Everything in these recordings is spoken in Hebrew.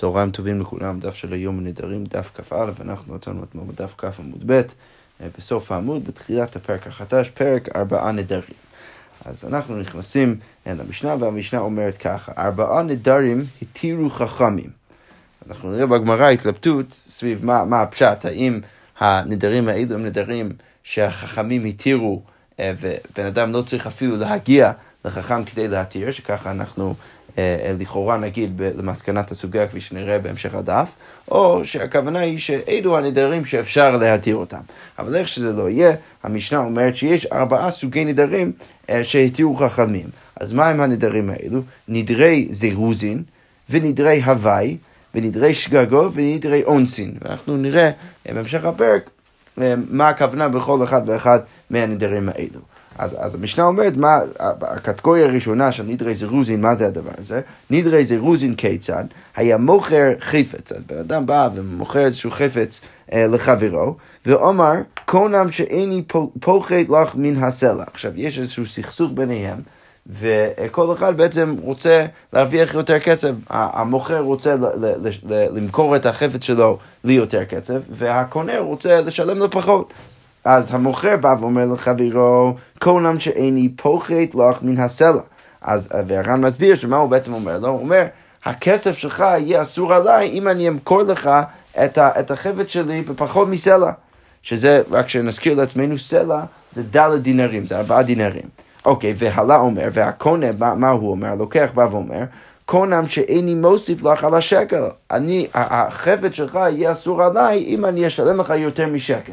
צהריים טובים לכולם, דף של היום הנדרים, דף כ"א, אנחנו נתנו אתמול בדף כ' עמוד ב', בסוף העמוד, בתחילת הפרק החדש, פרק ארבעה נדרים. אז אנחנו נכנסים למשנה, והמשנה אומרת ככה, ארבעה נדרים התירו חכמים. אנחנו נראה בגמרא התלבטות סביב מה, מה הפשט, האם הנדרים האלו הם נדרים שהחכמים התירו, אה, ובן אדם לא צריך אפילו להגיע לחכם כדי להתיר, שככה אנחנו אה, אה, לכאורה נגיד למסקנת הסוגיה כפי שנראה בהמשך הדף, או שהכוונה היא שאלו הנדרים שאפשר להתיר אותם. אבל איך שזה לא יהיה, המשנה אומרת שיש ארבעה סוגי נדרים אה, שהתירו חכמים. אז מה הם הנדרים האלו? נדרי זירוזין ונדרי הוואי ונדרי שגגו ונדרי אונסין. ואנחנו נראה בהמשך הפרק מה הכוונה בכל אחד ואחד מהנדרים האלו. אז, אז המשנה אומרת, מה, הקטגוריה הראשונה של נדרי זירוזין, מה זה הדבר הזה? נדרי זירוזין כיצד? היה מוכר חפץ. אז בן אדם בא ומוכר איזשהו חפץ אה, לחברו, ואומר, קונם שאיני פוחד לך מן הסלע. עכשיו, יש איזשהו סכסוך ביניהם. וכל אחד בעצם רוצה להרוויח יותר כסף. המוכר רוצה למכור את החפץ שלו ליותר כסף, והקונה רוצה לשלם לו פחות. אז המוכר בא ואומר לחברו, קונם שאיני פוחת לך מן הסלע. אז והר"ן מסביר שמה הוא בעצם אומר לו? הוא אומר, הכסף שלך יהיה אסור עליי אם אני אמכור לך את, ה, את החפץ שלי בפחות מסלע. שזה, רק שנזכיר לעצמנו, סלע זה ד' דינרים, זה ארבעה דינרים. אוקיי, והלה אומר, והקונה, מה, מה הוא אומר? הלוקח בא ואומר, קונם שאיני מוסיף לך על השקל. אני, החפץ שלך יהיה אסור עליי אם אני אשלם לך יותר משקל.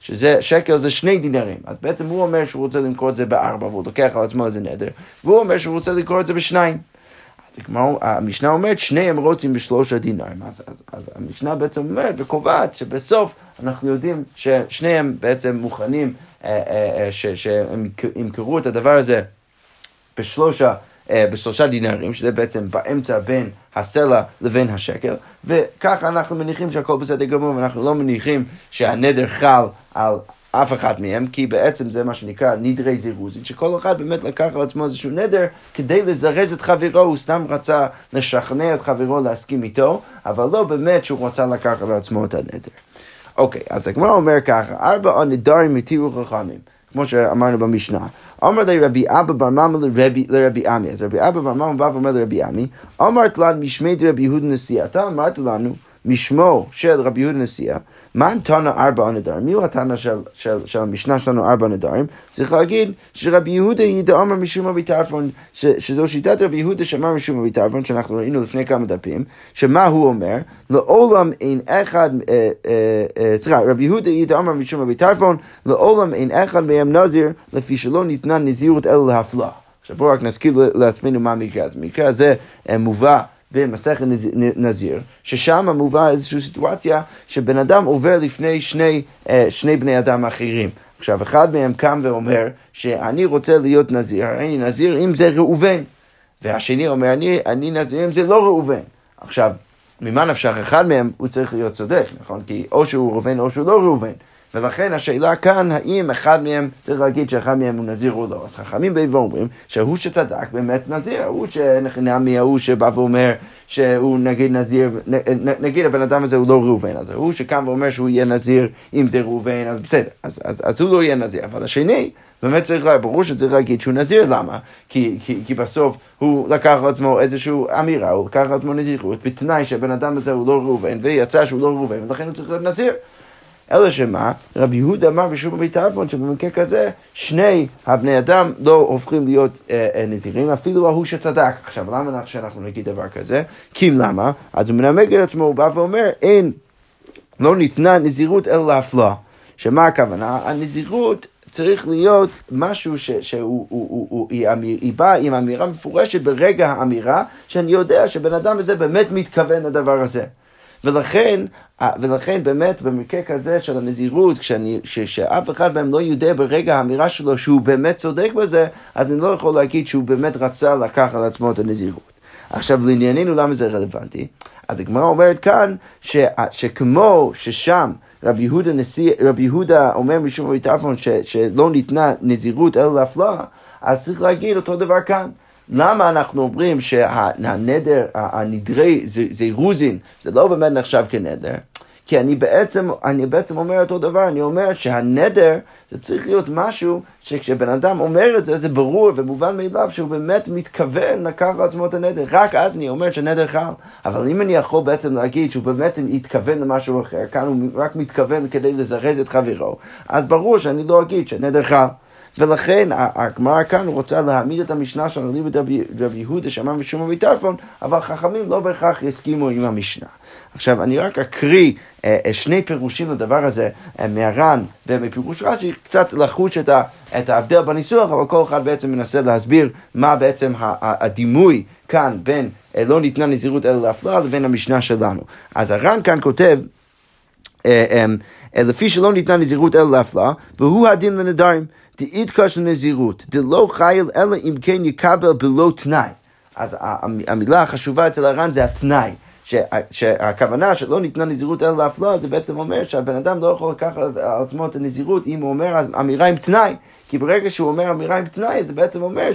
שזה, שקל זה שני דינרים. אז בעצם הוא אומר שהוא רוצה למכור את זה בארבע, והוא לוקח על עצמו איזה נדר, והוא אומר שהוא רוצה למכור את זה בשניים. כמו, המשנה אומרת, שניהם רוצים בשלושה דינרים. אז, אז, אז המשנה בעצם אומרת וקובעת שבסוף אנחנו יודעים ששניהם בעצם מוכנים אה, אה, אה, שהם ימכרו את הדבר הזה בשלושה אה, בשלושה דינרים, שזה בעצם באמצע בין הסלע לבין השקל, וככה אנחנו מניחים שהכל בסדר גמור, ואנחנו לא מניחים שהנדר חל על אף אחד מהם, כי בעצם זה מה שנקרא נדרי זירוזין, שכל אחד באמת לקח על עצמו איזשהו נדר כדי לזרז את חברו, הוא סתם רצה לשכנע את חברו להסכים איתו, אבל לא באמת שהוא רצה לקחת על עצמו את הנדר. אוקיי, אז הגמרא אומר ככה, ארבע הנדרים התירו חכמים. כמו שאמרנו במשנה. אמר לרבי אבא בר ממה לרבי עמי. אז רבי אבא בר ממה בא ואומר לרבי עמי, אמרת לנו משמי רבי יהודה נשיאה. אתה אמרת לנו משמו של רבי יהודה נשיאה, מה תנא ארבע נדרים? מי הוא התנא של, של, של המשנה שלנו ארבע נדרים? צריך להגיד שרבי יהודה ידע אמר משום רבי טרפון, שזו שיטת רבי יהודה שאמר משום רבי טרפון, שאנחנו ראינו לפני כמה דפים, שמה הוא אומר? לעולם אין אחד, אה, אה, אה, סליחה, רבי יהודה ידע אמר משום רבי טרפון, לעולם אין אחד מהם נזיר, לפי שלא ניתנה נזירות אלא להפלאה. עכשיו בואו רק נזכיר לעצמנו מה המקרה הזה. המקרה הזה מובא במסכת נזיר, ששם מובא איזושהי סיטואציה שבן אדם עובר לפני שני, אה, שני בני אדם אחרים. עכשיו, אחד מהם קם ואומר שאני רוצה להיות נזיר, אני נזיר אם זה ראובן. והשני אומר, אני, אני נזיר אם זה לא ראובן. עכשיו, ממה נפשך? אחד מהם הוא צריך להיות צודק, נכון? כי או שהוא ראובן או שהוא לא ראובן. ולכן השאלה כאן, האם אחד מהם, צריך להגיד שאחד מהם הוא נזיר או לא. אז חכמים באים ואומרים שההוא שצדק באמת נזיר, ההוא שנחנם מההוא שבא ואומר שהוא נגיד נזיר, נגיד הבן אדם הזה הוא לא ראובן, אז ההוא שקם ואומר שהוא יהיה נזיר, אם זה ראובן, אז בסדר, אז, אז, אז הוא לא יהיה נזיר, אבל השני, באמת צריך, ברור שצריך להגיד שהוא נזיר, למה? כי, כי, כי בסוף הוא לקח על עצמו איזושהי אמירה, הוא לקח על עצמו נזירות, בתנאי שהבן אדם הזה הוא לא ראובן, ויצא שהוא לא ראובן, ולכן הוא צריך להיות נזיר. אלא שמה, רבי יהודה אמר בשום בית טרפון שבמקרה כזה שני הבני אדם לא הופכים להיות אה, אה, נזירים, אפילו ההוא שצדק. עכשיו למה שאנחנו נגיד דבר כזה? כי למה? אז הוא מנמק את עצמו, הוא בא ואומר אין, לא ניתנה נזירות אלא להפלאה. שמה הכוונה? הנזירות צריך להיות משהו ש, שהוא הוא, הוא, הוא, היא, אמיר, היא באה עם אמירה מפורשת ברגע האמירה, שאני יודע שבן אדם הזה באמת מתכוון לדבר הזה. ולכן, ולכן באמת במקרה כזה של הנזירות, כשאני, ש, שאף אחד מהם לא יודע ברגע האמירה שלו שהוא באמת צודק בזה, אז אני לא יכול להגיד שהוא באמת רצה לקח על עצמו את הנזירות. עכשיו לענייננו למה זה רלוונטי? אז הגמרא אומרת כאן ש, שכמו ששם רבי יהודה, נשיא, רבי יהודה אומר משום רבי טרפון שלא ניתנה נזירות אלא להפלאה, אז צריך להגיד אותו דבר כאן. למה אנחנו אומרים שהנדר, הנדרי זירוזין, זה לא באמת נחשב כנדר? כי אני בעצם, אני בעצם אומר אותו דבר, אני אומר שהנדר זה צריך להיות משהו שכשבן אדם אומר את זה, זה ברור ומובן מאליו שהוא באמת מתכוון לקחת לעצמו את הנדר. רק אז אני אומר שהנדר חל. אבל אם אני יכול בעצם להגיד שהוא באמת התכוון למשהו אחר, כאן הוא רק מתכוון כדי לזרז את חברו, אז ברור שאני לא אגיד שהנדר חל. ולכן הגמרא כאן רוצה להעמיד את המשנה שלנו ליבא רבי יהודה שאמר משום רבי טרפון, אבל חכמים לא בהכרח יסכימו עם המשנה. עכשיו, אני רק אקריא אה, אה, שני פירושים לדבר הזה אה, מהר"ן ומפירוש רש"י, קצת לחוש את, ה, את ההבדל בניסוח, אבל כל אחד בעצם מנסה להסביר מה בעצם הדימוי כאן בין לא ניתנה נזירות אלא להפלאה לבין המשנה שלנו. אז הר"ן כאן כותב, לפי שלא ניתנה נזירות אלא להפלאה, והוא הדין לנדרים. דאיתקש לנזירות, דלא חייל אלא אם כן יקבל בלא תנאי. אז המילה החשובה אצל הר"ן זה התנאי. שהכוונה שלא ניתנה נזירות אלא להפלאה, זה בעצם אומר שהבן אדם לא יכול לקחת על עצמו את הנזירות אם הוא אומר אמירה עם תנאי. כי ברגע שהוא אומר אמירה עם תנאי, זה בעצם אומר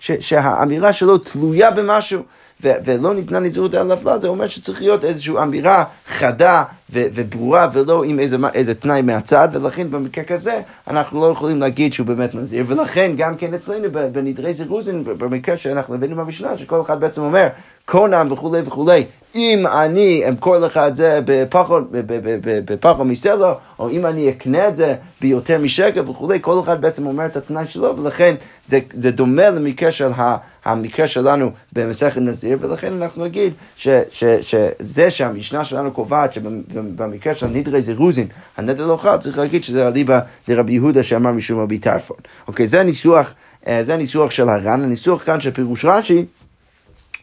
שהאמירה שלו תלויה במשהו. ולא ניתנה נזירות על הפלאה, זה אומר שצריך להיות איזושהי אמירה חדה וברורה ולא עם איזה, איזה תנאי מהצד, ולכן במקרה כזה אנחנו לא יכולים להגיד שהוא באמת נזיר, ולכן גם כן אצלנו בנדרי זירוזין, במקרה שאנחנו הבאנו במשנה, שכל אחד בעצם אומר קונם וכולי וכולי, אם אני אמכור לך את זה בפחות, בפחות מסלע, או אם אני אקנה את זה ביותר משקל וכולי, כל אחד בעצם אומר את התנאי שלו, ולכן זה, זה דומה למקרה של ה, המקרה שלנו במסכת נזיר, ולכן אנחנו נגיד ש, ש, שזה שהמשנה שלנו קובעת שבמקרה של נדרי זירוזין, הנדר לא חל, צריך להגיד שזה אליבא דרבי יהודה שאמר משום רבי טרפון. אוקיי, זה הניסוח, אה, זה הניסוח של הר"ן, הניסוח כאן של פירוש רש"י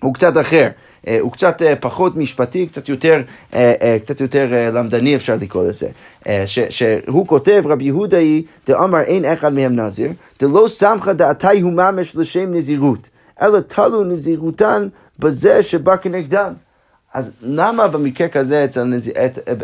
הוא קצת אחר. אה, הוא קצת אה, פחות משפטי, קצת יותר, אה, קצת יותר למדני אפשר לקרוא לזה. שהוא כותב, רבי יהודה היא, דאמר אין אחד מהם נזיר, דלא סמכה דעתי הוא ממש לשם נזירות, אלא תלו נזירותן בזה שבא כנגדן. אז למה במקרה כזה אצל, נזיר,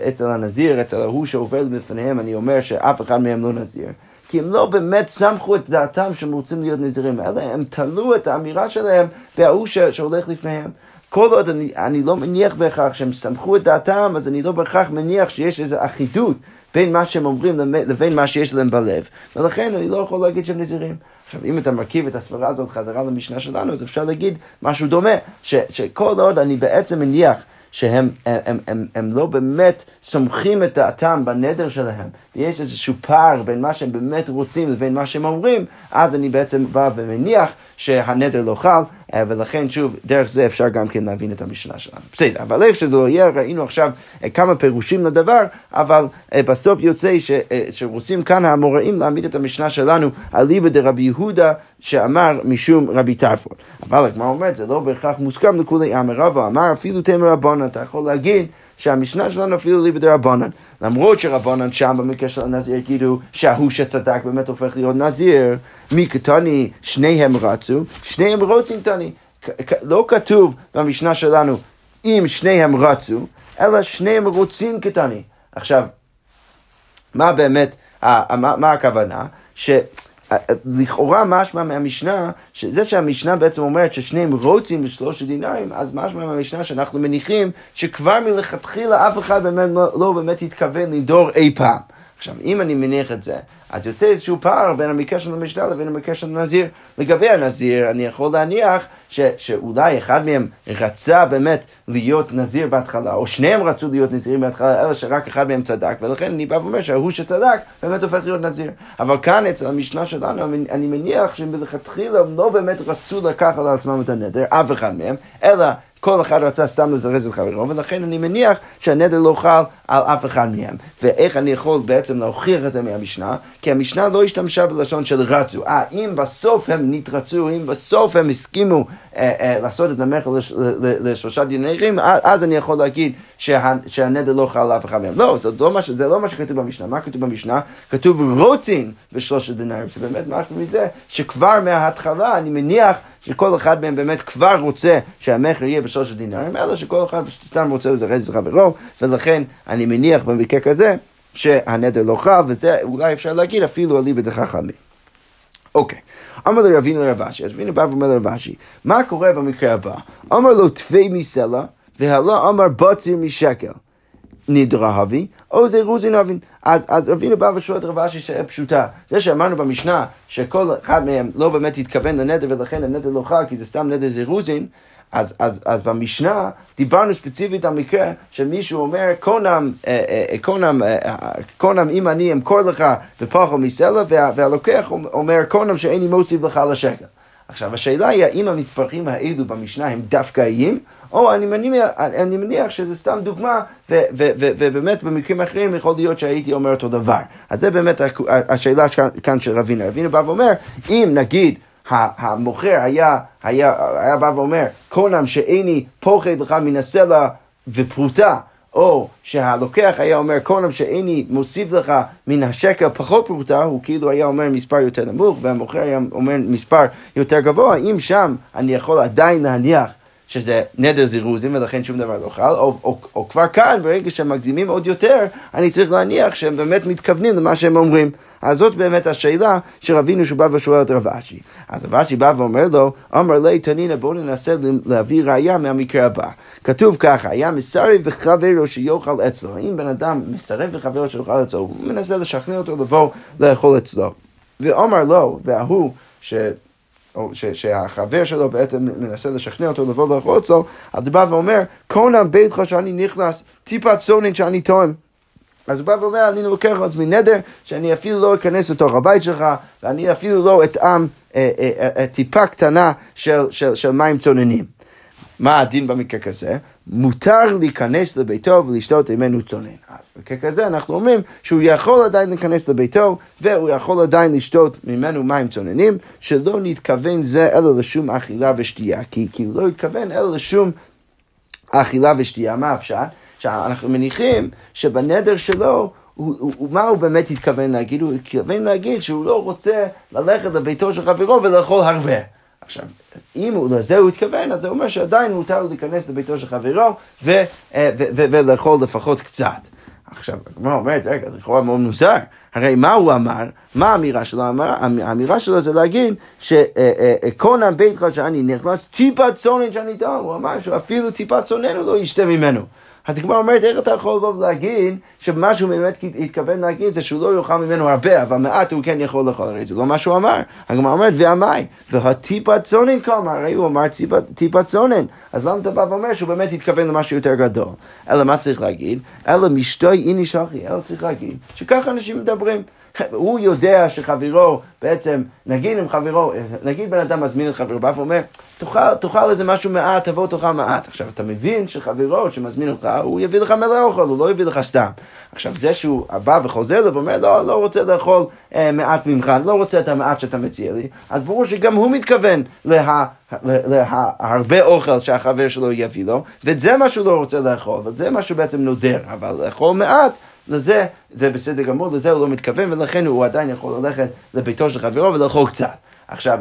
אצל הנזיר, אצל ההוא שעובר בפניהם, אני אומר שאף אחד מהם לא נזיר? כי הם לא באמת סמכו את דעתם שהם רוצים להיות נזירים, אלא הם תלו את האמירה שלהם בהוא שהולך לפניהם. כל עוד אני, אני לא מניח בהכרח שהם סמכו את דעתם, אז אני לא בהכרח מניח שיש איזו אחידות בין מה שהם אומרים לבין מה שיש להם בלב. ולכן אני לא יכול להגיד שהם נזירים. עכשיו, אם אתה מרכיב את הסברה הזאת חזרה למשנה שלנו, אז אפשר להגיד משהו דומה, ש, שכל עוד אני בעצם מניח שהם הם, הם, הם, הם לא באמת סומכים את דעתם בנדר שלהם, ויש איזשהו פער בין מה שהם באמת רוצים לבין מה שהם אומרים, אז אני בעצם בא ומניח שהנדר לא חל, אה, ולכן שוב, דרך זה אפשר גם כן להבין את המשנה שלנו. בסדר, אבל איך שזה לא יהיה, ראינו עכשיו אה, כמה פירושים לדבר, אבל אה, בסוף יוצא ש, שרוצים כאן האמוראים להעמיד את המשנה שלנו על ליבא דרבי יהודה שאמר משום רבי טרפון. אבל הגמרא אומרת, זה לא בהכרח מוסכם לכולי אמר רבא, אמר אפילו תמר רבונה, אתה יכול להגיד שהמשנה שלנו אפילו ליבא דרבנן. למרות שרבנן שם במקרה של הנזיר יגידו שההוא שצדק באמת הופך להיות נזיר, מקטני שניהם רצו, שניהם רוצים תני. לא כתוב במשנה שלנו אם שניהם רצו, אלא שניהם רוצים קטני. עכשיו, מה באמת, מה, מה הכוונה? ש... לכאורה משמע מהמשנה, שזה שהמשנה בעצם אומרת ששניהם רוצים בשלושה דינרים, אז משמע מהמשנה שאנחנו מניחים שכבר מלכתחילה אף אחד באמת לא, לא באמת התכוון לנדור אי פעם. עכשיו, אם אני מניח את זה, אז יוצא איזשהו פער בין המקרה של המשנה לבין המקרה של הנזיר. לגבי הנזיר, אני יכול להניח ש, שאולי אחד מהם רצה באמת להיות נזיר בהתחלה, או שניהם רצו להיות נזירים בהתחלה, אלא שרק אחד מהם צדק, ולכן אני בא ואומר שההוא שצדק באמת הופך להיות נזיר. אבל כאן אצל המשנה שלנו, אני מניח שמלכתחילה הם לא באמת רצו לקחת על עצמם את הנדר, אף אחד מהם, אלא כל אחד רצה סתם לזרז את חברו, ולכן אני מניח שהנדר לא חל על אף אחד מהם. ואיך אני יכול בעצם להוכיח את זה מהמשנה? כי המשנה לא השתמשה בלשון של רצו. אה, אם בסוף הם נתרצו, אם בסוף הם הסכימו אה, אה, לעשות את המכר לש, לשלושה דינרים, אז אני יכול להגיד שה, שהנדר לא חל על אף אחד מהם. לא, זה לא, מה, זה לא מה שכתוב במשנה. מה כתוב במשנה? כתוב רוצים בשלושה דינרים. זה באמת משהו מזה שכבר מההתחלה אני מניח שכל אחד מהם באמת כבר רוצה שהמכר יהיה בשלושה דינרים, אלא שכל אחד סתם רוצה לזרז את חברו, ולכן אני מניח במקרה כזה שהנדר לא חל, וזה אולי אפשר להגיד אפילו על ליבד החכמים. אוקיי. אמר לרבינו לרב אשי, אז רבינו בא ואומר לרב אשי, מה קורה במקרה הבא? אמר לו תפי מסלע, והלא אמר בציר משקל. נדרה הבי, או זה רוזין הבין. אז, אז רבינו בא ושואל את רב אשי שאלה פשוטה. זה שאמרנו במשנה שכל אחד מהם לא באמת התכוון לנדר ולכן הנדר לא חל כי זה סתם נדר זירוזין, אז, אז, אז במשנה דיברנו ספציפית על מקרה שמישהו אומר, קונם, אה, אה, קונם, אה, קונם אם אני אמכור לך בפחו מסלע, וה, והלוקח אומר, קונם שאיני מוסיף לך לשקל. עכשיו, השאלה היא האם המספרים האלו במשנה הם דווקאיים, או אני מניח, אני מניח שזה סתם דוגמה, ו, ו, ו, ובאמת במקרים אחרים יכול להיות שהייתי אומר אותו דבר. אז זה באמת השאלה כאן של רבינה. רבינה בא ואומר, אם נגיד המוכר היה, היה, היה בא ואומר, קונם שאיני פוחד לך מן הסלע ופרוטה, או שהלוקח היה אומר, קונם שאיני מוסיף לך מן השקל פחות פרוטה, הוא כאילו היה אומר מספר יותר נמוך, והמוכר היה אומר מספר יותר גבוה, אם שם אני יכול עדיין להניח שזה נדר זירוזים ולכן שום דבר לא חל, או, או, או כבר כאן, ברגע שהם מקדימים עוד יותר, אני צריך להניח שהם באמת מתכוונים למה שהם אומרים. אז זאת באמת השאלה שרבינו שהוא בא ושואל את רב אשי. אז רב אשי בא ואומר לו, אמר לי תנינא בואו ננסה להביא ראייה מהמקרה הבא. כתוב ככה, היה מסרב וחברו שיאכל אצלו. אם בן אדם מסרב וחברו שיאכל אצלו, הוא מנסה לשכנע אותו לבוא לאכול אצלו. ואומר לו, וההוא, ש... או ש, שהחבר שלו בעצם מנסה לשכנע אותו לבוא לאכול אצלו, אז הוא בא ואומר, קונם ביתך שאני נכנס, טיפת צונן שאני טועם. אז הוא בא ואומר, אני לוקח לעצמי נדר, שאני אפילו לא אכנס לתוך הבית שלך, ואני אפילו לא אטעם אה, אה, אה, טיפה קטנה של, של, של מים צוננים. מה הדין במקרה כזה? מותר להיכנס לביתו ולשתות ממנו צונן. במקרה כזה אנחנו אומרים שהוא יכול עדיין להיכנס לביתו והוא יכול עדיין לשתות ממנו מים צוננים, שלא נתכוון זה אלא לשום אכילה ושתייה, כי, כי לא התכוון אלא לשום אכילה ושתייה. מה הפשט? שאנחנו מניחים שבנדר שלו, הוא, הוא, הוא, מה הוא באמת התכוון להגיד? הוא התכוון להגיד שהוא לא רוצה ללכת לביתו של חברו ולאכול הרבה. עכשיו, אם הוא, לזה הוא התכוון, אז זה אומר שעדיין מותר להיכנס לביתו של חברו ו, ו, ו, ו, ולאכול לפחות קצת. עכשיו, הגמרא אומרת, רגע, זה לכאורה מאוד מוזר. הרי מה הוא אמר? מה האמירה שלו? האמירה שלו זה להגיד שקונם אה, אה, ביתך שאני נכנס טיפת צונן שאני טוב. הוא אמר שאפילו טיפת צונן הוא לא ישתה ממנו. אז הגמרא אומרת, איך אתה יכול לבוא ולהגיד שמה שהוא באמת התכוון להגיד זה שהוא לא יאכל ממנו הרבה, אבל מעט הוא כן יכול לאכול, הרי זה לא מה שהוא אמר. הגמרא אומרת, והמאי, והטיפת צונן כלומר, הרי הוא אמר טיפת צונן. אז למה אתה בא ואומר שהוא באמת התכוון למשהו יותר גדול? אלא מה צריך להגיד? אלא משתוי איני שחי, אלא צריך להגיד שככה אנשים מדברים. הוא יודע שחברו בעצם, נגיד אם חברו, נגיד בן אדם מזמין את חברו, בא ואומר, תאכל, תאכל איזה משהו מעט, תבוא תאכל מעט. עכשיו, אתה מבין שחברו שמזמין אותך, הוא יביא לך מלא אוכל, הוא לא יביא לך סתם. עכשיו, זה שהוא בא וחוזר לו ואומר, לא, לא רוצה לאכול אה, מעט ממך, אני לא רוצה את המעט שאתה מציע לי, אז ברור שגם הוא מתכוון לה... להרבה אוכל שהחבר שלו יביא לו, וזה מה שהוא לא רוצה לאכול, וזה מה שהוא בעצם נודר, אבל לאכול מעט לזה, זה בסדר גמור, לזה הוא לא מתכוון, ולכן הוא עדיין יכול ללכת לביתו של חברו ולאכול קצת. עכשיו,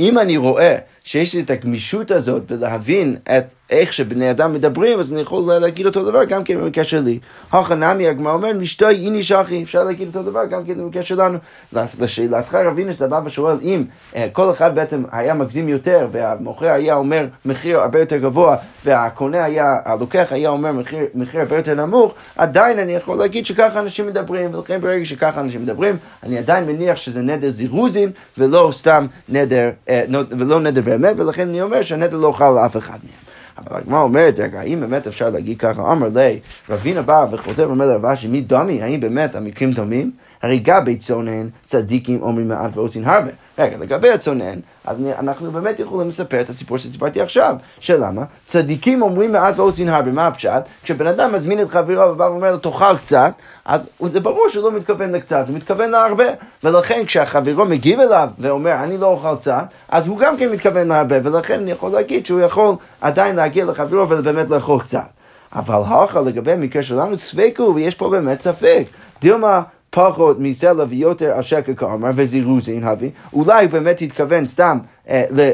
אם אני רואה שיש לי את הגמישות הזאת בלהבין את איך שבני אדם מדברים, אז אני יכול להגיד אותו דבר גם כן במקרה שלי. הכנמי, הגמרא אומר, משתוי איני שחי, אפשר להגיד אותו דבר גם כן במקרה שלנו. לשאלתך רבינו, שאתה בא ושואל, אם אה, כל אחד בעצם היה מגזים יותר, והמוכר היה אומר מחיר הרבה יותר גבוה, והקונה היה, הלוקח היה אומר מחיר, מחיר הרבה יותר נמוך, עדיין אני יכול להגיד שככה אנשים מדברים, ולכן ברגע שככה אנשים מדברים, אני עדיין מניח שזה נדר זירוזין, ולא סתם נדר, אה, ולא נדר באמת, ולכן אני אומר שהנטל לא חל על אף אחד מהם. אבל הגמרא אומרת, רגע, האם באמת אפשר להגיד ככה? אמר לי, רבינה בא וחוטב ואומר לרב אשי, מי דומי? האם באמת המקרים דומים? הרי גבי צונן, צדיקים אומרים מעט ועושים הרבה. רגע, לגבי הצונן, אז אנחנו באמת יכולים לספר את הסיפור שסיפרתי עכשיו. שלמה? צדיקים אומרים מעט ועושים הרבה. מה הפשט? כשבן אדם מזמין את חברו ובא ואומר לו תאכל קצת, אז זה ברור שהוא לא מתכוון לקצת, הוא מתכוון להרבה. ולכן כשהחברו מגיב אליו ואומר אני לא אוכל קצת, אז הוא גם כן מתכוון להרבה, ולכן אני יכול להגיד שהוא יכול עדיין להגיע לחברו ובאמת לאכול קצת. אבל הלכה לגבי המקרה שלנו, צפקו, ויש פה באמת ספק. דילמה פחות מסלע ויותר על שקר כאמר וזירוזין הביא, אולי באמת התכוון סתם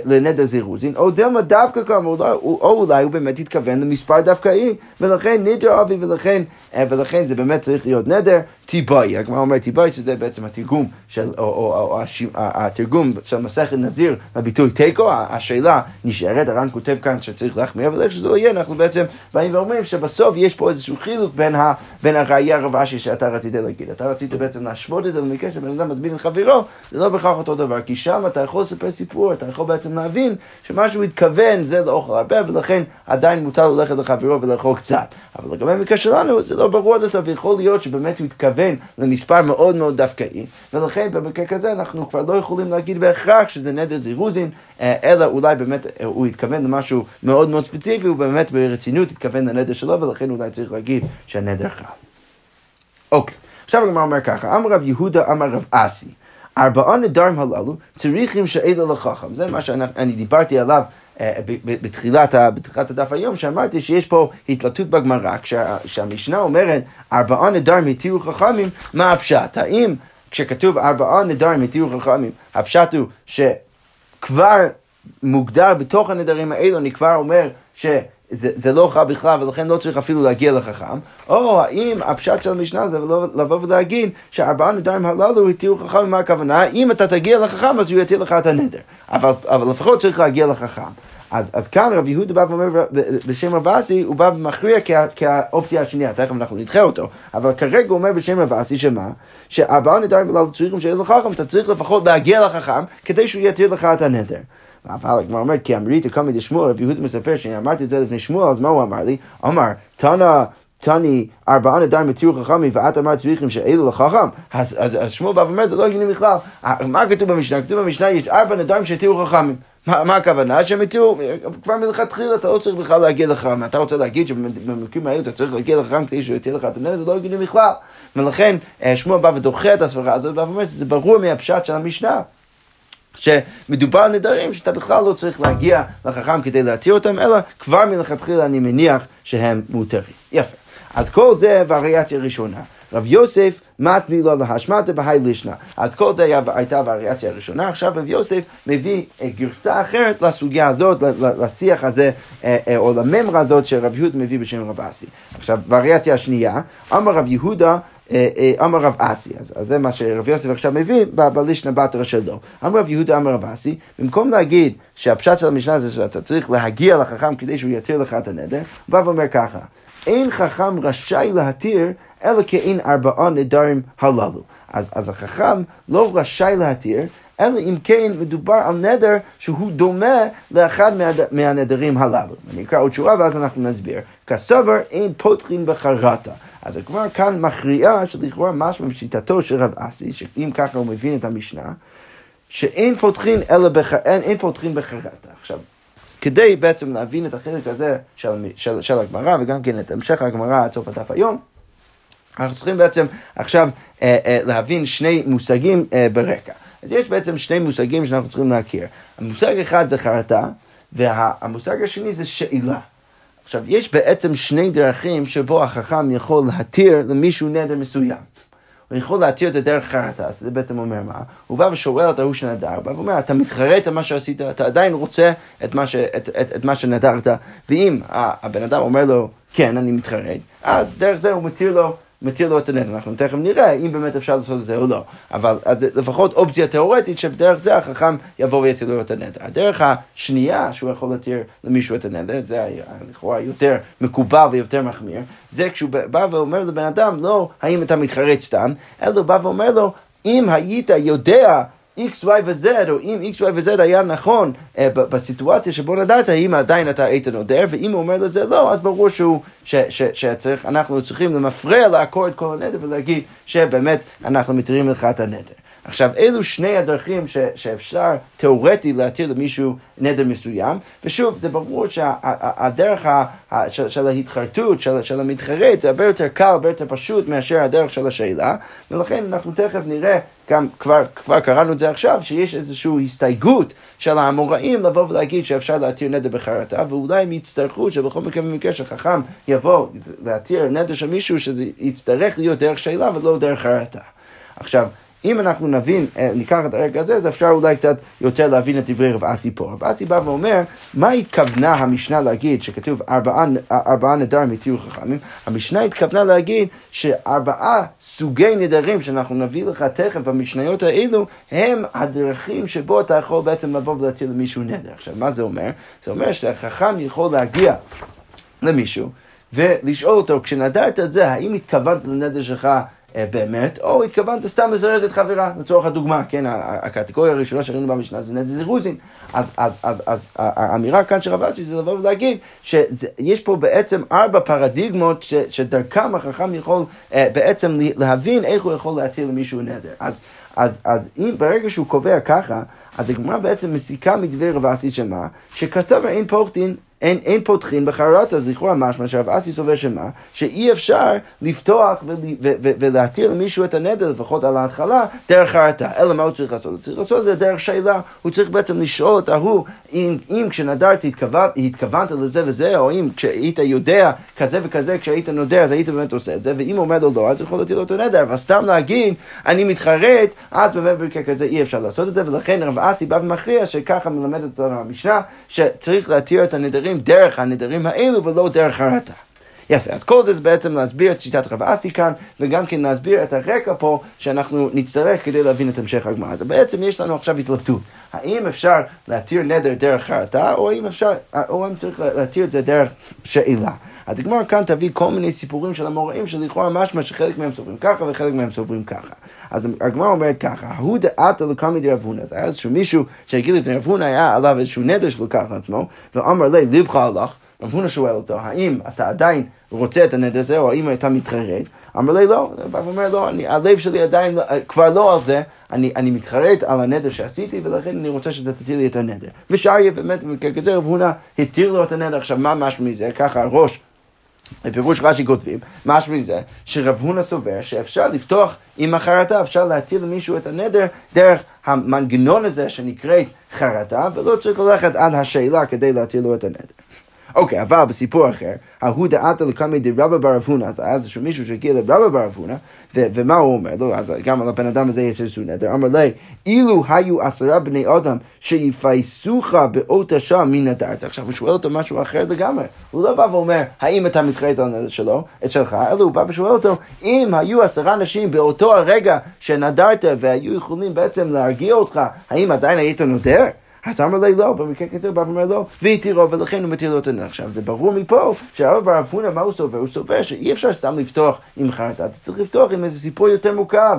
לנדר זירוזין, או דלמה דווקא כאמור, או אולי הוא באמת התכוון למספר דווקאי, ולכן נדר אבי, ולכן, אה, ולכן זה באמת צריך להיות נדר טיבאי. הגמרא אומרת טיבאי, שזה בעצם התרגום של, או, או, או, התרגום של מסכת נזיר לביטוי תיקו, השאלה נשארת, הר"ן כותב כאן שצריך להחמיר, אבל איך שזה לא יהיה, אנחנו בעצם באים ואומרים שבסוף יש פה איזשהו חילוק בין, בין הראייה הרבה שאתה רצית להגיד. אתה רצית בעצם להשוות את זה למקרה שבן אדם מזמין את חברו, זה לא בהכרח אותו דבר, כי שם אתה יכול לספר סיפור, אתה יכול בעצם להבין שמה שהוא התכוון זה לאוכל הרבה, ולכן עדיין מותר ללכת לחברו ולאכול קצת. אבל לגבי המקרה שלנו, זה לא ברור עד הסוף, יכול להיות שבאמת הוא התכוון למספר מאוד מאוד דווקאי, ולכן במקרה כזה אנחנו כבר לא יכולים להגיד בהכרח שזה נדר זירוזין, אה, אלא אולי באמת אה, הוא התכוון למשהו מאוד מאוד ספציפי, הוא באמת ברצינות התכוון לנדר שלו, ולכן אולי צריך להגיד שהנדר חל. אוקיי, עכשיו הגמרא אומר ככה, אמר רב יהודה אמר רב אסי. ארבעה נדרים הללו צריכים שאלה לחכם. זה מה שאני דיברתי עליו אה, בתחילת, בתחילת הדף היום, שאמרתי שיש פה התלטות בגמרא, כשהמשנה אומרת ארבעה נדרים התירו חכמים, מה הפשט? האם כשכתוב ארבעה נדרים התירו חכמים, הפשט הוא שכבר מוגדר בתוך הנדרים האלו, אני כבר אומר ש... זה, זה לא חל בכלל ולכן לא צריך אפילו להגיע לחכם, או האם הפשט של המשנה זה לבוא ולהגיד שארבעה נדרים הללו התירו חכם, מה הכוונה? אם אתה תגיע לחכם אז הוא יתיר לך את הנדר, אבל, אבל לפחות צריך להגיע לחכם. אז, אז כאן רב יהודה בא ואומר בשם רב אסי, הוא בא ומכריע כאופציה השנייה, תכף אנחנו נדחה אותו, אבל כרגע הוא אומר בשם רב אסי שמה? שארבעה נדרים הללו צריכים שיהיה לחכם, אתה צריך לפחות להגיע לחכם כדי שהוא יתיר לך את הנדר. אבל הגמרא אומרת, כי אמרית קמא דשמואל, רב יהודה מספר שאני אמרתי את זה לפני שמואל, אז מה הוא אמר לי? אמר, תנא תני ארבעה נדרים התירו חכמים ואת אמרת צריכים שאלו לחכם אז, אז, אז שמואל בא ואומר זה לא הגיוני בכלל. מה כתוב במשנה? כתוב במשנה יש ארבע נדרים שהתירו חכמים. מה, מה הכוונה? שהם התירו כבר מלכתחילה אתה לא צריך בכלל להגיע לחכם אתה רוצה להגיד שבמקרים האלה אתה צריך להגיע לחכם כדי שהוא יתיר לך את הנדר זה לא הגיוני בכלל. ולכן אה, שמואל בא ודוחה את הסברה הזאת ואומר זה ברור מהפשט של המשנה שמדובר על נדרים שאתה בכלל לא צריך להגיע לחכם כדי להתיר אותם, אלא כבר מלכתחילה אני מניח שהם מותרים. יפה. אז כל זה וריאציה ראשונה. רב יוסף מתני לו להשמטה בהי לישנה. אז כל זה היה, הייתה וריאציה ראשונה, עכשיו רב יוסף מביא אה, גרסה אחרת לסוגיה הזאת, לשיח הזה, אה, אה, או לממרה הזאת שרב יהודה מביא בשם רב אסי. עכשיו, וריאציה השנייה, אמר רב יהודה אמר רב אסי, אז, זה מה שרב יוסף עכשיו מביא בלישנה בתרא שלו. אמר רב יהודה אמר רב אסי, במקום להגיד שהפשט של המשנה זה שאתה צריך להגיע לחכם כדי שהוא יתיר לך את הנדר, הוא בא ואומר ככה, אין חכם רשאי להתיר אלא כאין ארבעה נדרים הללו. אז, אז החכם לא רשאי להתיר, אלא אם כן מדובר על נדר שהוא דומה לאחד מה, מהנדרים הללו. אני אקרא עוד שורה ואז אנחנו נסביר. כסובר אין פותחים בחרטה. אז כבר כאן מכריעה שלכאורה משהו בשיטתו של רב אסי, שאם ככה הוא מבין את המשנה, שאין פותחים אלא בח... אין, אין פותחים בחרטה. עכשיו, כדי בעצם להבין את החלק הזה של, של, של הגמרא, וגם כן את המשך הגמרא עד סוף הדף היום, אנחנו צריכים בעצם עכשיו אה, אה, להבין שני מושגים אה, ברקע. אז יש בעצם שני מושגים שאנחנו צריכים להכיר. המושג אחד זה חרטה, והמושג השני זה שאלה. עכשיו, יש בעצם שני דרכים שבו החכם יכול להתיר למישהו נדר מסוים. הוא יכול להתיר את זה דרך חרטה, אז זה בעצם אומר מה? הוא בא ושואל את ההוא שנדר, הוא בא ואומר, אתה מתחרט על מה שעשית, אתה עדיין רוצה את מה, ש, את, את, את מה שנדרת, ואם הבן אדם אומר לו, כן, אני מתחרט, אז דרך זה הוא מתיר לו מתיר לו את הנטל. אנחנו תכף נראה אם באמת אפשר לעשות את זה או לא. אבל אז לפחות אופציה תיאורטית שבדרך זה החכם יבוא ויתיר לו את הנטל. הדרך השנייה שהוא יכול להתיר למישהו את הנטל, זה לכאורה יותר מקובל ויותר מחמיר, זה כשהוא בא ואומר לבן אדם, לא האם אתה מתחרט סתם, אלא בא ואומר לו, אם היית יודע X, Y ו-Z, או אם X, Y ו-Z היה נכון uh, בסיטואציה שבו נדעת, האם עדיין אתה היית נודר, ואם הוא אומר לזה לא, אז ברור שהוא, ש, ש, שצריך, אנחנו צריכים למפרע לעקור את כל הנדר ולהגיד שבאמת אנחנו מתירים לך את הנדר. עכשיו, אלו שני הדרכים ש, שאפשר תאורטי להתיר למישהו נדר מסוים, ושוב, זה ברור שהדרך שה, ה, של, של ההתחרטות, של, של המתחרט, זה הרבה יותר קל, הרבה יותר פשוט מאשר הדרך של השאלה, ולכן אנחנו תכף נראה, גם כבר, כבר קראנו את זה עכשיו, שיש איזושהי הסתייגות של האמוראים לבוא ולהגיד שאפשר להתיר נדר בחרטה, ואולי הם יצטרכו שבכל מקרה ומקרה שחכם יבוא להתיר נדר של מישהו, שזה יצטרך להיות דרך שאלה ולא דרך חרטה. עכשיו, אם אנחנו נבין, אה, ניקח את הרגע הזה, אז אפשר אולי קצת יותר להבין את דברי רב אסי פה. רב אסי בא ואומר, מה התכוונה המשנה להגיד שכתוב ארבעה, ארבעה נדרים התירו חכמים? המשנה התכוונה להגיד שארבעה סוגי נדרים שאנחנו נביא לך תכף במשניות האלו, הם הדרכים שבו אתה יכול בעצם לבוא ולהטיל למישהו נדר. עכשיו, מה זה אומר? זה אומר שהחכם יכול להגיע למישהו ולשאול אותו, כשנדרת את זה, האם התכוונת לנדר שלך באמת, או התכוונת סתם לזרז את חברה, לצורך הדוגמה, כן, הקטגוריה הראשונה שראינו במשנה זה נדר זירוזין. אז, אז, אז, אז האמירה כאן של רב אסי זה לבוא ולהגיד שיש פה בעצם ארבע פרדיגמות ש, שדרכם החכם יכול אה, בעצם להבין איך הוא יכול להטיל למישהו נדר. אז, אז, אז אם ברגע שהוא קובע ככה, אז הגמרא בעצם מסיקה מדברי רב אסי שמה? שכסבר אין פוכטין אין, אין פותחין בחרט, אז לכאורה משמע שהרב אסי סובר שמה? שאי אפשר לפתוח ולהתיר למישהו את הנדר, לפחות על ההתחלה, דרך חרטה. אלא מה הוא צריך לעשות? הוא צריך לעשות את זה דרך שאלה. הוא צריך בעצם לשאול את ההוא, אם, אם כשנדרת התכוונת, התכוונת לזה וזה, או אם כשהיית יודע כזה וכזה, כשהיית נודר, אז היית באמת עושה את זה, ואם אומר לו לא, אז יכול להטיל לו את הנדר. אבל סתם להגיד, אני מתחרט, אז באמת במקרה כזה אי אפשר לעשות את זה, ולכן רב אסי בא ומכריע שככה מלמד אותנו המשנה, שצריך להתיר את הנדרים. נדרים דרך הנדרים האלו ולא דרך הרתה. יפה, אז כל זה זה בעצם להסביר את שיטת רב אסי כאן, וגם כן להסביר את הרקע פה שאנחנו נצטרך כדי להבין את המשך הגמרא. אז בעצם יש לנו עכשיו התלבטות. האם אפשר להתיר נדר דרך חרטה, או האם אפשר, או האם צריך להתיר את זה דרך שאלה. אז הגמרא כאן תביא כל מיני סיפורים של המוראים שלכאורה משמע שחלק מהם סוברים ככה וחלק מהם סוברים ככה. אז הגמרא אומרת ככה, הוא דעתה לקמי דרב הונא, אז היה איזשהו מישהו שהגיד לפני רב הונא, היה עליו איזשהו נדר שהוא לקח לעצמו, ואמר לי, ליבך הלך, רב הונא שואל אותו, האם אתה עדיין רוצה את הנדר הזה, או האם אתה מתחרט? אמר לי לא, הוא אומר לא, אני, הלב שלי עדיין לא, כבר לא על זה, אני, אני מתחרט על הנדר שעשיתי ולכן אני רוצה שאתה תטיל לי את הנדר. ושאריה באמת, כזה רב הונא התיר לו את הנדר, עכשיו מה משהו מזה? ככה הראש בפירוש רש"י כותבים, משהו מזה, שרב הונא סובר שאפשר לפתוח עם החרטה, אפשר להטיל למישהו את הנדר דרך המנגנון הזה שנקראת חרטה, ולא צריך ללכת עד השאלה כדי להטיל לו את הנדר. אוקיי, אבל בסיפור אחר, ההוא דעתה לקמי דרבא בר אבונה, אז היה איזשהו מישהו שהגיע לרבא בר אבונה, ומה הוא אומר לו? אז גם על הבן אדם הזה יש איזשהו נדר. אמר לי, אילו היו עשרה בני אדם שיפייסוך באות השם מי נדרת. עכשיו הוא שואל אותו משהו אחר לגמרי. הוא לא בא ואומר, האם אתה מתחרט על הנדר שלו, את שלך, אלא הוא בא ושואל אותו, אם היו עשרה אנשים באותו הרגע שנדרת והיו יכולים בעצם להרגיע אותך, האם עדיין היית נודר? אז אמר לי לא, במקרה כזה הוא בא ואומר לא, והתירו, ולכן הוא מתיר לו את הנר. עכשיו, זה ברור מפה שהרב בר אבונה, מה הוא סובר? הוא סובר שאי אפשר סתם לפתוח עם חרטה, אתה צריך לפתוח עם איזה סיפור יותר מורכב,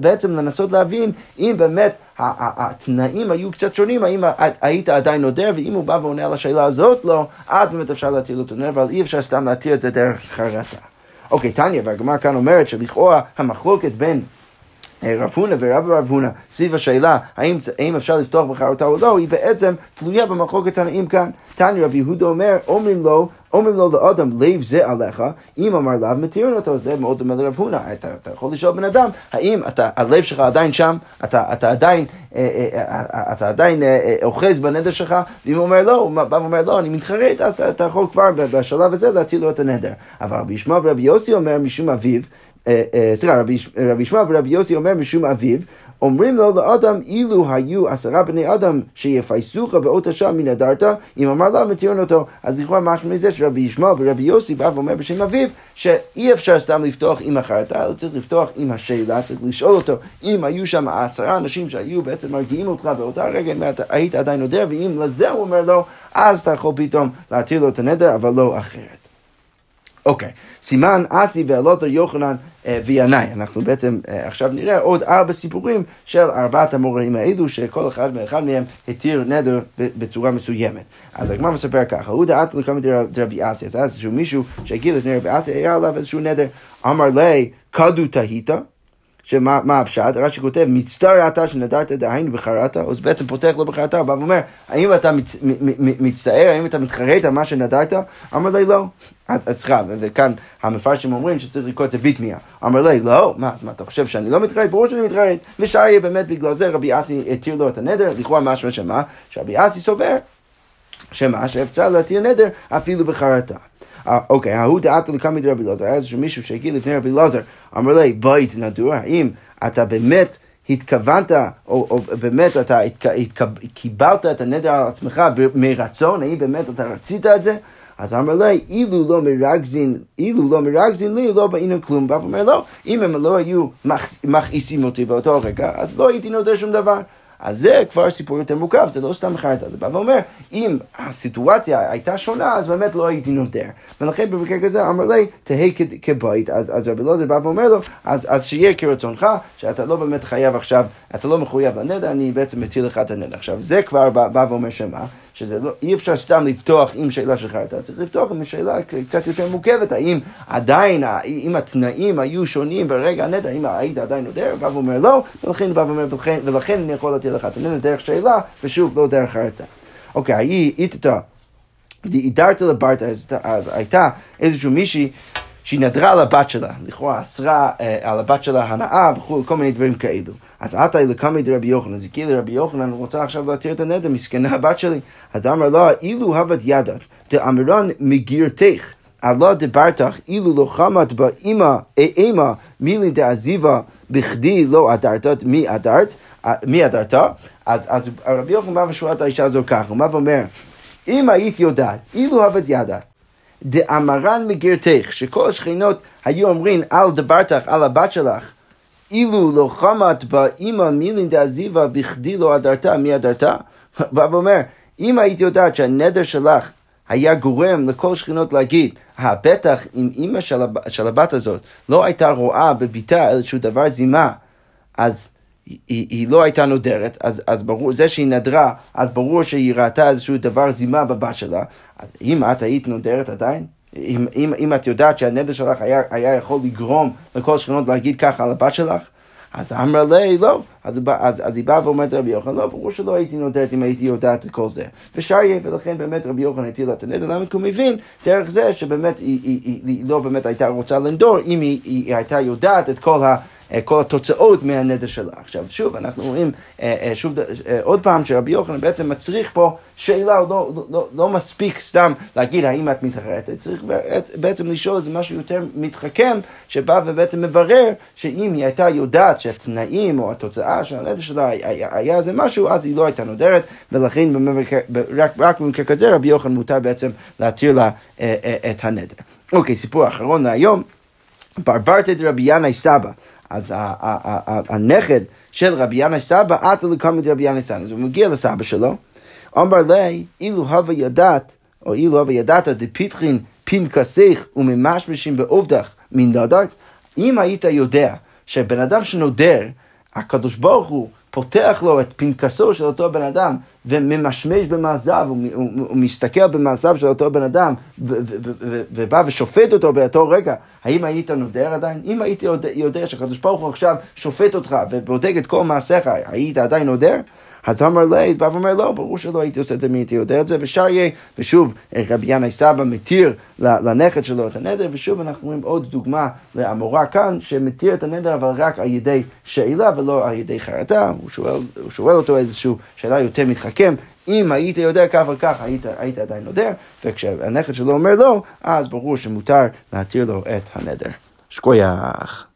בעצם לנסות להבין אם באמת התנאים היו קצת שונים, האם היית עדיין נודר, ואם הוא בא ועונה על השאלה הזאת, לא, אז באמת אפשר להתיר לו את הנר, אבל אי אפשר סתם להתיר את זה דרך חרטה. אוקיי, טניה, והגמרא כאן אומרת שלכאורה המחלוקת בין רב הונא ורב רב הונא סביב השאלה האם, האם אפשר לפתוח בחרותה או לא, היא בעצם תלויה במחלוקת תנאים כאן. תניא רב יהודה אומר, אומרים לו, אומרים לו לאדם, לב זה עליך, אם אמר לאו, מתירים אותו, זה מאוד דומה לרב הונא. אתה, אתה יכול לשאול בן אדם, האם אתה, הלב שלך עדיין שם, אתה, אתה עדיין, אה, אה, אתה עדיין אוחז בנדר שלך, ואם הוא אומר לא, הוא בא ואומר לא, אני מתחרט, אז אתה, אתה יכול כבר בשלב הזה להטיל לו את הנדר. אבל רבי ישמעאל ורבי יוסי אומר משום אביו, אה, אה, סליחה, רבי ישמעאל ורבי יוסי אומר משום אביו, אומרים לו לאדם, אילו היו עשרה בני אדם שיפייסוך באות השם מנדרת, אם אמר לה מתירון אותו. אז לכאורה משהו מזה שרבי ישמעאל ורבי יוסי בא ואומר בשם אביו, שאי אפשר סתם לפתוח עם החרטה, אלא צריך לפתוח עם השאלה, צריך לשאול אותו, אם היו שם עשרה אנשים שהיו בעצם מרגיעים אותך באותה רגע, אם היית עדיין נודר, ואם לזה הוא אומר לו, אז אתה יכול פתאום להתיר לו את הנדר, אבל לא אחרת. אוקיי, סימן אסי ואלותר יוחנן אה, וינאי. אנחנו בעצם אה, עכשיו נראה עוד ארבע סיפורים של ארבעת המוראים האלו, שכל אחד ואחד מהם התיר נדר בצורה מסוימת. אז הגמר מספר ככה, הוא דעת לקום דרבי אסי, אז היה איזשהו מישהו שהגיע לפני רבי אסי, היה עליו איזשהו נדר. אמר לי, כדו תהית. שמה הפשט? רש"י כותב, מצטער אתה שנדרת דהיינו בחרטה, אז בעצם פותח לו בחרטה, הוא אומר, האם אתה מצ, מצטער, האם אתה מתחרט על מה שנדרת? אמר לי לא. אז סליחה, וכאן המפרשים אומרים שצריך לקרוא את זה ביטמיה. אמר לי, לא, מה, מה, אתה חושב שאני לא מתחרט? ברור שאני מתחרט. ושאריה באמת בגלל זה רבי אסי התיר לו את הנדר, לכאורה משהו שמה? שרבי אסי סובר, שמה? שאפשר להתיר נדר אפילו בחרטה. אה, אוקיי, ההוא דעתו לקמי דרבי אלעזר, היה איזשהו מישהו שהגיע לפני רבי אלעזר, אמר לי, בית נדור, האם אתה באמת התכוונת, או, או באמת אתה קיבלת את הנדר על עצמך מרצון, האם באמת אתה רצית את זה? אז אמר לי, אילו לא מרגזין, אילו לא מרגזין לי, לא באינו כלום. ואף אומר לא, אם הם לא היו מכעיסים אותי באותו רגע, אז לא הייתי נודר שום דבר. אז זה כבר סיפור יותר מורכב, זה לא סתם חרטה, זה בא ואומר, אם הסיטואציה הייתה שונה, אז באמת לא הייתי נודר. ולכן במקרה כזה אמר לי, תהא כבית, אז, אז רבי אלעזר בא ואומר לו, אז, אז שיהיה כרצונך, שאתה לא באמת חייב עכשיו, אתה לא מחויב לנדר, אני בעצם מטיל לך את הנדר. עכשיו, זה כבר בא, בא ואומר שמה? שזה לא, אי אפשר סתם לפתוח עם שאלה של חרטה, צריך לפתוח עם שאלה קצת יותר מורכבת, האם עדיין, אם התנאים היו שונים ברגע הנדר, האם היית עדיין נודר, בא ואומר לא, ולכן בא ואומר, ולכן, ולכן אני יכול לתת לך את הנדר דרך שאלה, ושוב, לא דרך חרטה. אוקיי, היא איתתה, דידרת לברטה, הייתה איזושהי מישהי שהיא נדרה על הבת שלה, לכאורה אסרה אה, על הבת שלה הנאה וכו', כל מיני דברים כאלו. אז עתה לקמי דרבי יוחנן, אז הגיע לרבי יוחנן, אני רוצה עכשיו להתיר את הנדר, מסכנה הבת שלי. אז אמר לה, אילו הבד ידת, דאמרן מגירתך, עלה דברתך, אילו לא חמת באמא, אימה, מילי דעזיבה, בכדי לא אדרת, מי אדרת, אה, מי אדרת? אז, אז רבי יוחנן בא ושואל את האישה הזו ככה, הוא בא ואומר, אם היית יודעת, אילו הבד ידת, דאמרן מגירתך, שכל השכנות היו אומרים על דברתך, על הבת שלך, אילו לא חמת באמא מילין דעזיבה בכדי לא אדרתה, מי אדרתה? בא ואומר, אם היית יודעת שהנדר שלך היה גורם לכל שכנות להגיד, בטח אם אימא. של הבת הזאת לא הייתה רואה בביתה איזשהו דבר זימה, אז היא, היא לא הייתה נודרת, אז, אז ברור, זה שהיא נדרה, אז ברור שהיא ראתה איזשהו דבר זימה בבת שלה. אם את היית נודרת עדיין, אם, אם, אם את יודעת שהנדר שלך היה, היה יכול לגרום לכל השכנות להגיד ככה על הבת שלך, אז אמרה לי, לא. אז, אז, אז היא באה ואומרת רבי יוחנן, לא, ברור שלא הייתי נודרת אם הייתי יודעת את כל זה. ושאר יהיה, ולכן באמת רבי יוחנן הטיל את הנדר, למה כי הוא מבין דרך זה שבאמת היא, היא, היא, היא לא באמת הייתה רוצה לנדור, אם היא, היא הייתה יודעת את כל ה... אה, כל התוצאות מהנדר שלה. עכשיו, שוב, אנחנו רואים אה, אה, שוב עוד פעם שרבי יוחנן בעצם מצריך פה שאלה, לא, לא, לא, לא מספיק סתם להגיד האם את מתחרטת, צריך בעצם לשאול איזה משהו יותר מתחכם, שבא ובעצם מברר שאם היא הייתה יודעת שהתנאים או התוצאה של הנדר שלה היה איזה משהו, אז היא לא הייתה נודרת, ולכן רק, רק במקרה כזה רבי יוחנן מותר בעצם להתיר לה את הנדר. אוקיי, סיפור אחרון להיום. ברברתא דרבי ינאי סבא. אז הנכד של רבי ינאי סבא, עטה לקמא דרבי ינאי סבא. אז הוא מגיע לסבא שלו, אמר לי, אילו הווה ידעת, או אילו הווה ידעת דפיתחין פנקסך וממשמשים בעובדך מן נדר, אם היית יודע שבן אדם שנודר, הקדוש ברוך הוא פותח לו את פנקסו של אותו בן אדם וממשמש במעשיו, הוא מסתכל במעשיו של אותו בן אדם ובא ושופט אותו באותו רגע, האם היית נודר עדיין? אם הייתי יודע שהקדוש ברוך הוא עכשיו שופט אותך ובודק את כל מעשיך, היית עדיין נודר? אז אמר לי, בא ואומר לא, ברור שלא הייתי עושה את זה מי הייתי יודע את זה, ושאר יהיה, ושוב, רבי ינאי סבא מתיר לנכד שלו את הנדר, ושוב אנחנו רואים עוד דוגמה לאמורה כאן, שמתיר את הנדר אבל רק על ידי שאלה ולא על ידי חרטה, הוא שואל, הוא שואל אותו איזושהי שאלה יותר מתחכם, אם היית יודע כך וכך, היית, היית עדיין נודר, וכשהנכד שלו אומר לא, אז ברור שמותר להתיר לו את הנדר. שכוייח.